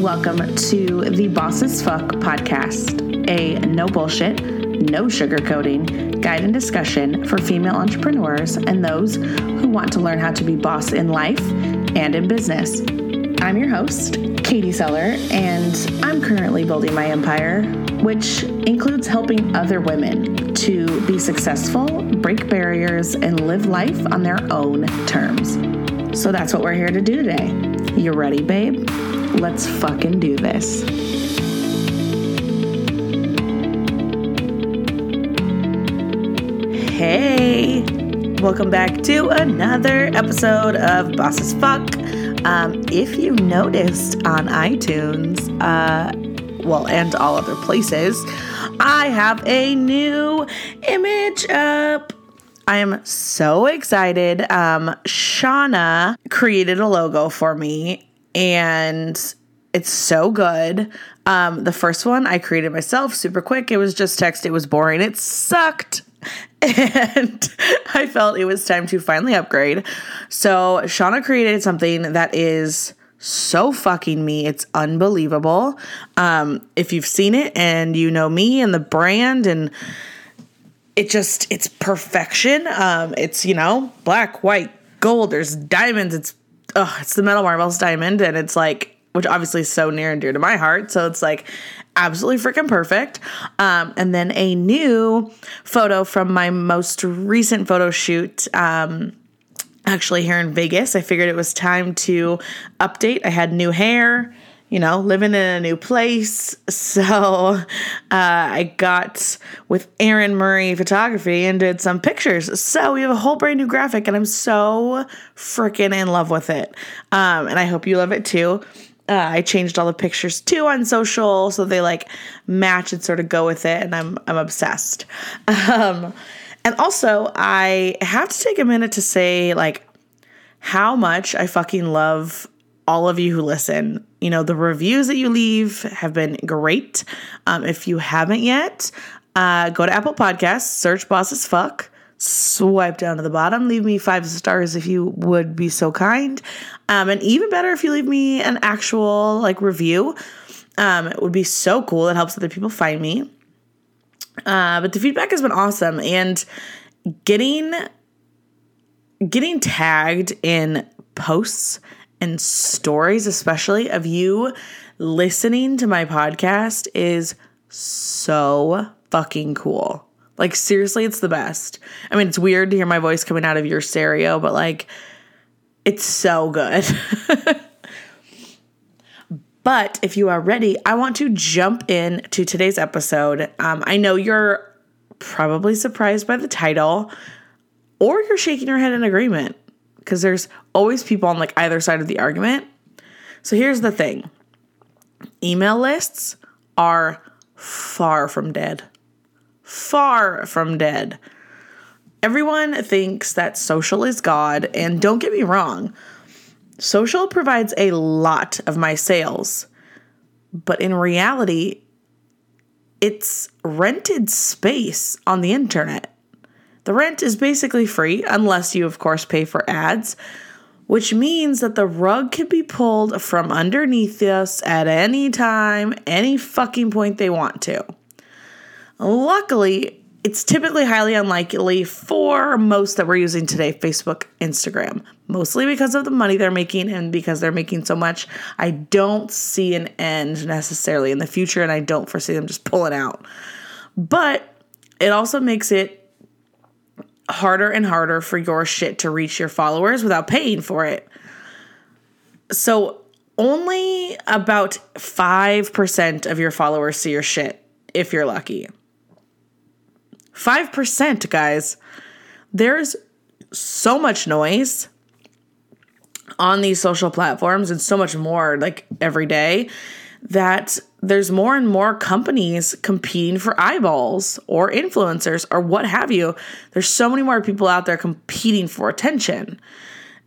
Welcome to the Boss as Fuck podcast, a no bullshit, no sugarcoating guide and discussion for female entrepreneurs and those who want to learn how to be boss in life and in business. I'm your host, Katie Seller, and I'm currently building my empire, which includes helping other women to be successful, break barriers, and live life on their own terms. So that's what we're here to do today. You ready, babe? Let's fucking do this. Hey, welcome back to another episode of Boss as Fuck. Um, if you noticed on iTunes, uh, well, and all other places, I have a new image up. I am so excited. Um, Shauna created a logo for me, and it's so good. Um, the first one I created myself, super quick. It was just text. It was boring. It sucked. And I felt it was time to finally upgrade. So Shauna created something that is so fucking me. It's unbelievable. Um, if you've seen it and you know me and the brand and it just it's perfection. Um, it's you know black, white, gold. There's diamonds. It's oh, it's the Metal Marvels diamond, and it's like which obviously is so near and dear to my heart. So it's like absolutely freaking perfect. Um, and then a new photo from my most recent photo shoot. Um, actually here in Vegas. I figured it was time to update. I had new hair, you know, living in a new place. So uh, I got with Aaron Murray Photography and did some pictures. So we have a whole brand new graphic, and I'm so freaking in love with it. Um, and I hope you love it too. Uh, I changed all the pictures too on social so they like match and sort of go with it, and I'm I'm obsessed. Um, and also, I have to take a minute to say like how much I fucking love all of you who listen. You know, the reviews that you leave have been great. Um, if you haven't yet, uh, go to Apple Podcasts, search Boss as Fuck, swipe down to the bottom, leave me five stars if you would be so kind. Um, and even better if you leave me an actual like review. Um, it would be so cool. It helps other people find me. Uh, but the feedback has been awesome, and getting getting tagged in posts and stories, especially of you listening to my podcast, is so fucking cool. Like, seriously, it's the best. I mean, it's weird to hear my voice coming out of your stereo, but like, it's so good. but if you are ready, I want to jump in to today's episode. Um, I know you're probably surprised by the title, or you're shaking your head in agreement because there's always people on like either side of the argument. So here's the thing email lists are far from dead. Far from dead. Everyone thinks that social is God, and don't get me wrong, social provides a lot of my sales. But in reality, it's rented space on the internet. The rent is basically free, unless you, of course, pay for ads, which means that the rug can be pulled from underneath us at any time, any fucking point they want to. Luckily, it's typically highly unlikely for most that we're using today Facebook, Instagram, mostly because of the money they're making and because they're making so much. I don't see an end necessarily in the future, and I don't foresee them just pulling out. But it also makes it harder and harder for your shit to reach your followers without paying for it. So, only about 5% of your followers see your shit if you're lucky. 5%, guys. There's so much noise on these social platforms and so much more like every day that there's more and more companies competing for eyeballs or influencers or what have you. There's so many more people out there competing for attention.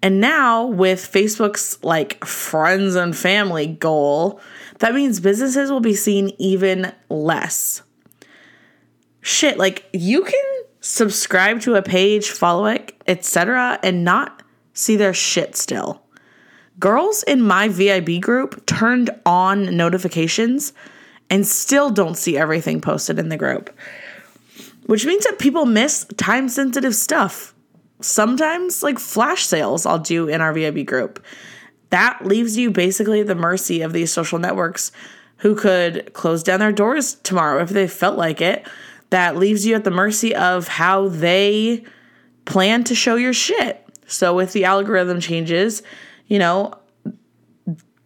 And now with Facebook's like friends and family goal, that means businesses will be seen even less shit, like you can subscribe to a page, follow it, etc., and not see their shit still. Girls in my VIB group turned on notifications and still don't see everything posted in the group, which means that people miss time sensitive stuff. Sometimes, like flash sales, I'll do in our VIB group. That leaves you basically at the mercy of these social networks who could close down their doors tomorrow if they felt like it. That leaves you at the mercy of how they plan to show your shit. So, with the algorithm changes, you know,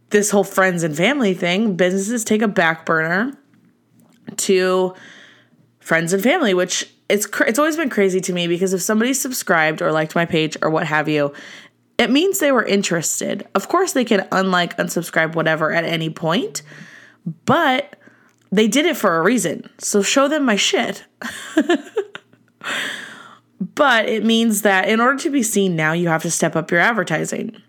this whole friends and family thing, businesses take a back burner to friends and family, which it's cr- it's always been crazy to me because if somebody subscribed or liked my page or what have you, it means they were interested. Of course, they can unlike, unsubscribe, whatever at any point, but they did it for a reason. So show them my shit. but it means that in order to be seen now, you have to step up your advertising.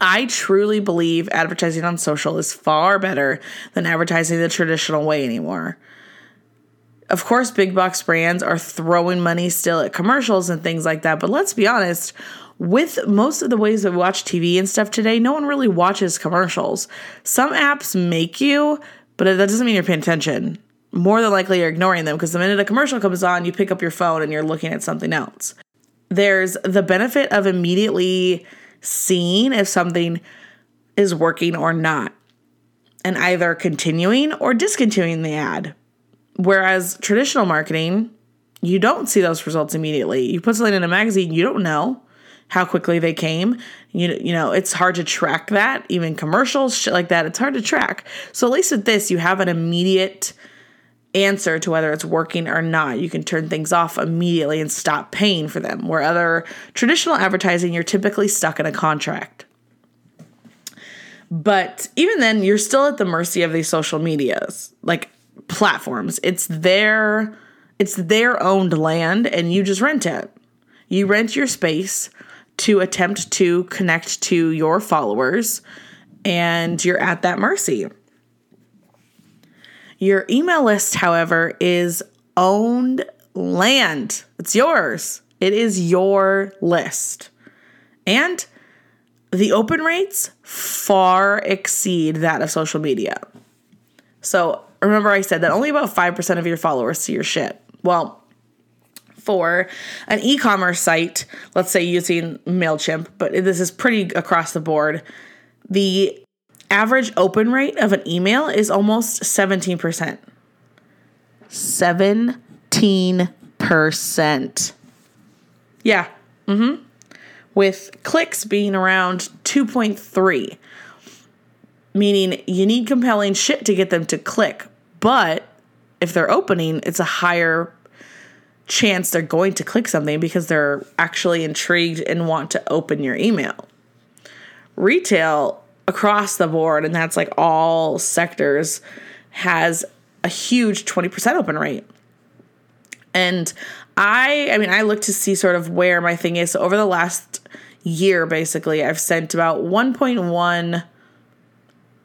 I truly believe advertising on social is far better than advertising the traditional way anymore. Of course, big box brands are throwing money still at commercials and things like that, but let's be honest, with most of the ways that we watch TV and stuff today, no one really watches commercials. Some apps make you, but that doesn't mean you're paying attention. More than likely, you're ignoring them because the minute a commercial comes on, you pick up your phone and you're looking at something else. There's the benefit of immediately seeing if something is working or not, and either continuing or discontinuing the ad. Whereas traditional marketing, you don't see those results immediately. You put something in a magazine, you don't know how quickly they came. You, you know, it's hard to track that. Even commercials, shit like that, it's hard to track. So at least with this, you have an immediate answer to whether it's working or not. You can turn things off immediately and stop paying for them. Where other traditional advertising, you're typically stuck in a contract. But even then, you're still at the mercy of these social medias, like platforms. It's their it's their owned land and you just rent it. You rent your space to attempt to connect to your followers and you're at that mercy. Your email list, however, is owned land. It's yours. It is your list. And the open rates far exceed that of social media. So remember, I said that only about 5% of your followers see your shit. Well, for an e commerce site, let's say using MailChimp, but this is pretty across the board, the average open rate of an email is almost 17%. 17%. Yeah. Mm-hmm. With clicks being around 2.3, meaning you need compelling shit to get them to click. But if they're opening, it's a higher chance they're going to click something because they're actually intrigued and want to open your email. Retail across the board, and that's like all sectors, has a huge 20% open rate. And I, I mean, I look to see sort of where my thing is. So over the last year, basically, I've sent about 1.1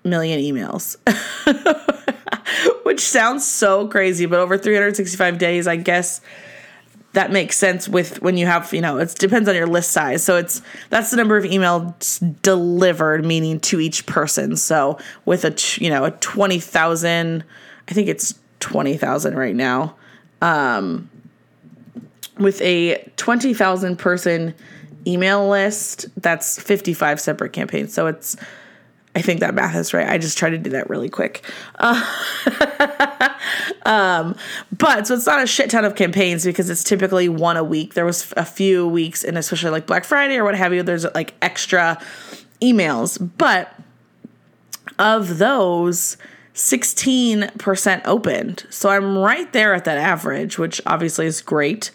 million emails, which sounds so crazy, but over 365 days, I guess that makes sense with when you have you know it depends on your list size. So it's that's the number of emails delivered meaning to each person. So with a you know a 20,000 I think it's 20,000 right now. Um with a 20,000 person email list that's 55 separate campaigns. So it's I think that math is right. I just tried to do that really quick. Uh, um, but so it's not a shit ton of campaigns because it's typically one a week. There was a few weeks, and especially like Black Friday or what have you, there's like extra emails. But of those, 16% opened. So I'm right there at that average, which obviously is great.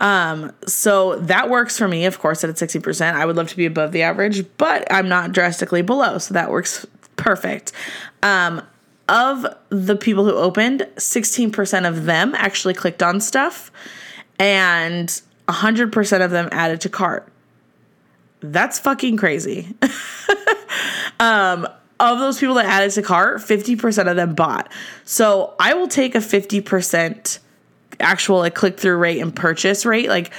Um, so that works for me, of course, at 60%. I would love to be above the average, but I'm not drastically below. So that works perfect. Um, of the people who opened, 16% of them actually clicked on stuff, and 100% of them added to cart. That's fucking crazy. um, of those people that added to cart, 50% of them bought. So I will take a 50% actual like click through rate and purchase rate like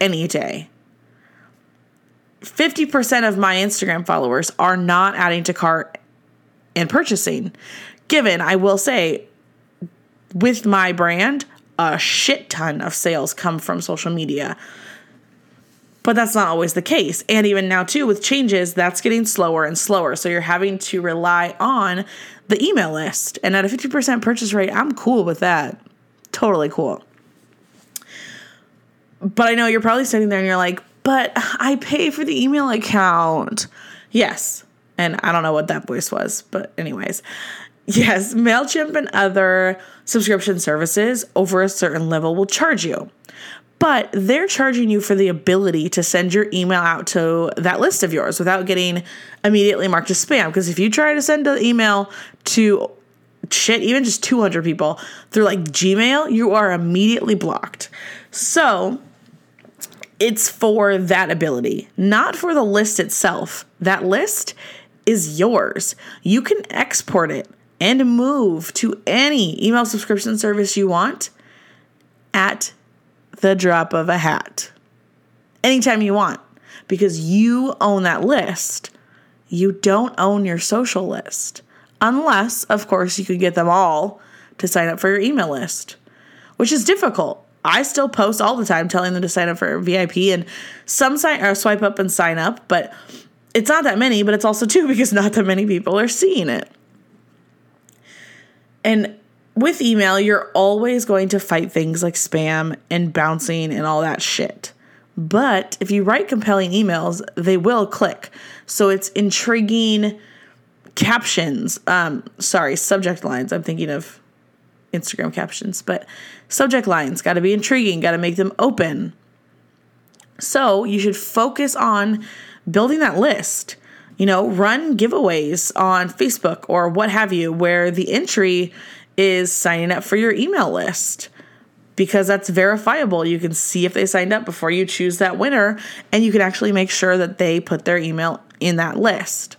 any day. 50% of my Instagram followers are not adding to cart and purchasing. Given, I will say, with my brand, a shit ton of sales come from social media. But that's not always the case. And even now, too, with changes, that's getting slower and slower. So you're having to rely on the email list. And at a 50% purchase rate, I'm cool with that. Totally cool. But I know you're probably sitting there and you're like, but I pay for the email account. Yes. And I don't know what that voice was, but, anyways. Yes, MailChimp and other subscription services over a certain level will charge you. But they're charging you for the ability to send your email out to that list of yours without getting immediately marked as spam. Because if you try to send an email to shit, even just 200 people through like Gmail, you are immediately blocked. So it's for that ability, not for the list itself. That list is yours. You can export it and move to any email subscription service you want at the drop of a hat. Anytime you want, because you own that list. You don't own your social list. Unless, of course, you could get them all to sign up for your email list, which is difficult. I still post all the time telling them to sign up for VIP and some sign or swipe up and sign up, but it's not that many, but it's also too because not that many people are seeing it. And with email, you're always going to fight things like spam and bouncing and all that shit. But if you write compelling emails, they will click. So it's intriguing captions. Um, sorry, subject lines. I'm thinking of Instagram captions, but subject lines got to be intriguing, got to make them open. So you should focus on building that list. You know, run giveaways on Facebook or what have you, where the entry is signing up for your email list because that's verifiable. You can see if they signed up before you choose that winner, and you can actually make sure that they put their email in that list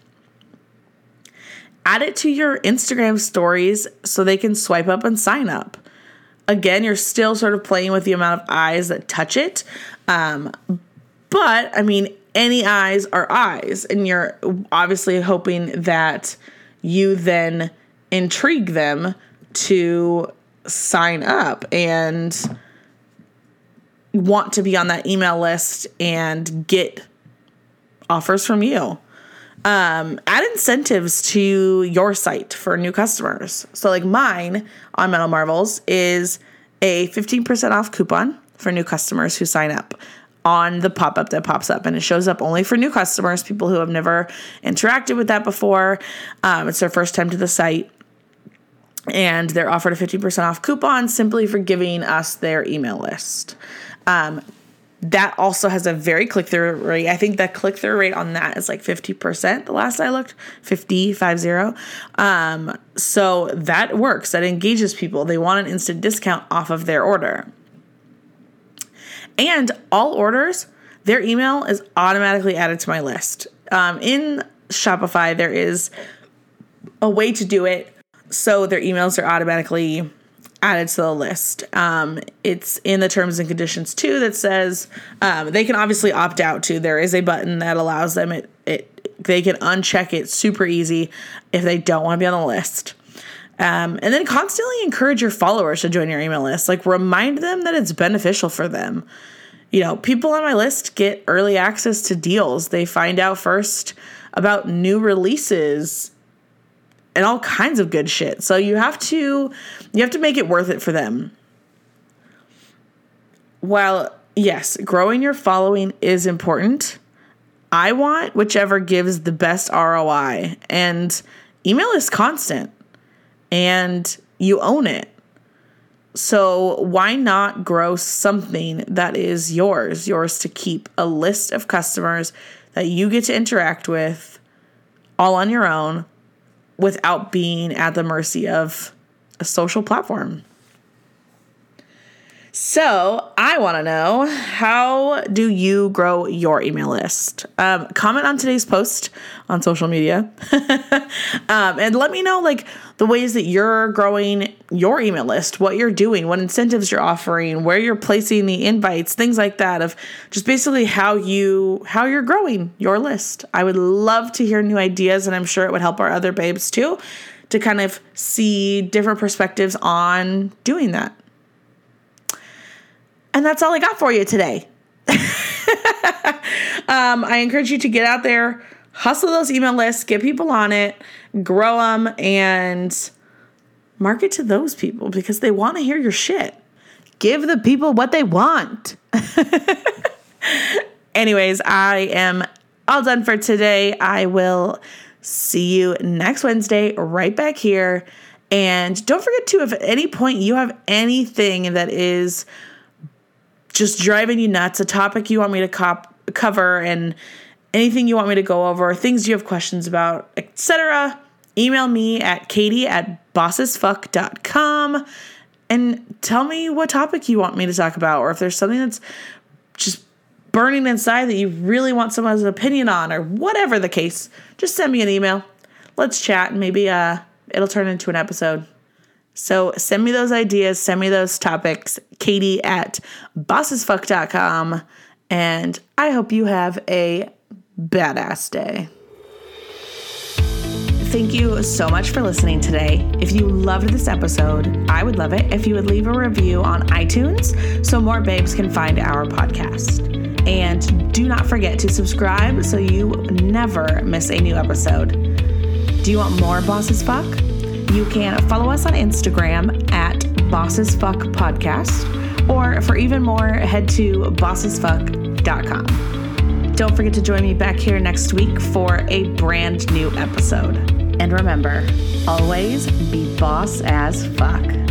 add it to your Instagram stories so they can swipe up and sign up. Again, you're still sort of playing with the amount of eyes that touch it. Um, but I mean, any eyes are eyes, and you're obviously hoping that you then intrigue them to sign up and want to be on that email list and get offers from you um, add incentives to your site for new customers. So, like mine on Metal Marvels is a 15% off coupon for new customers who sign up on the pop up that pops up. And it shows up only for new customers, people who have never interacted with that before. Um, it's their first time to the site. And they're offered a 15% off coupon simply for giving us their email list. Um, that also has a very click through rate. I think the click through rate on that is like 50% the last I looked, 50, 50. Um, so that works. That engages people. They want an instant discount off of their order. And all orders, their email is automatically added to my list. Um, in Shopify, there is a way to do it so their emails are automatically added to the list. Um, it's in the terms and conditions too that says um, they can obviously opt out too. There is a button that allows them it it they can uncheck it super easy if they don't want to be on the list. Um, and then constantly encourage your followers to join your email list. Like remind them that it's beneficial for them. You know, people on my list get early access to deals. They find out first about new releases and all kinds of good shit. So you have to you have to make it worth it for them. While yes, growing your following is important, I want whichever gives the best ROI and email is constant and you own it. So why not grow something that is yours, yours to keep, a list of customers that you get to interact with all on your own without being at the mercy of a social platform. So, I want to know how do you grow your email list? Um, comment on today's post on social media um, and let me know like the ways that you're growing your email list, what you're doing, what incentives you're offering, where you're placing the invites, things like that of just basically how you how you're growing your list. I would love to hear new ideas and I'm sure it would help our other babes too to kind of see different perspectives on doing that. And that's all I got for you today. um, I encourage you to get out there, hustle those email lists, get people on it, grow them, and market to those people because they want to hear your shit. Give the people what they want. Anyways, I am all done for today. I will see you next Wednesday right back here. And don't forget to, if at any point you have anything that is just driving you nuts, a topic you want me to cop, cover, and anything you want me to go over, things you have questions about, etc., email me at katie at bossasfuck.com and tell me what topic you want me to talk about, or if there's something that's just burning inside that you really want someone's opinion on, or whatever the case, just send me an email. Let's chat, and maybe uh, it'll turn into an episode. So send me those ideas, send me those topics, katie at bossasfuck.com. And I hope you have a badass day. Thank you so much for listening today. If you loved this episode, I would love it if you would leave a review on iTunes so more babes can find our podcast. And do not forget to subscribe so you never miss a new episode. Do you want more Boss as Fuck? You can follow us on Instagram at Boss as Fuck Podcast, or for even more, head to bossasfuck.com. Don't forget to join me back here next week for a brand new episode. And remember, always be boss as fuck.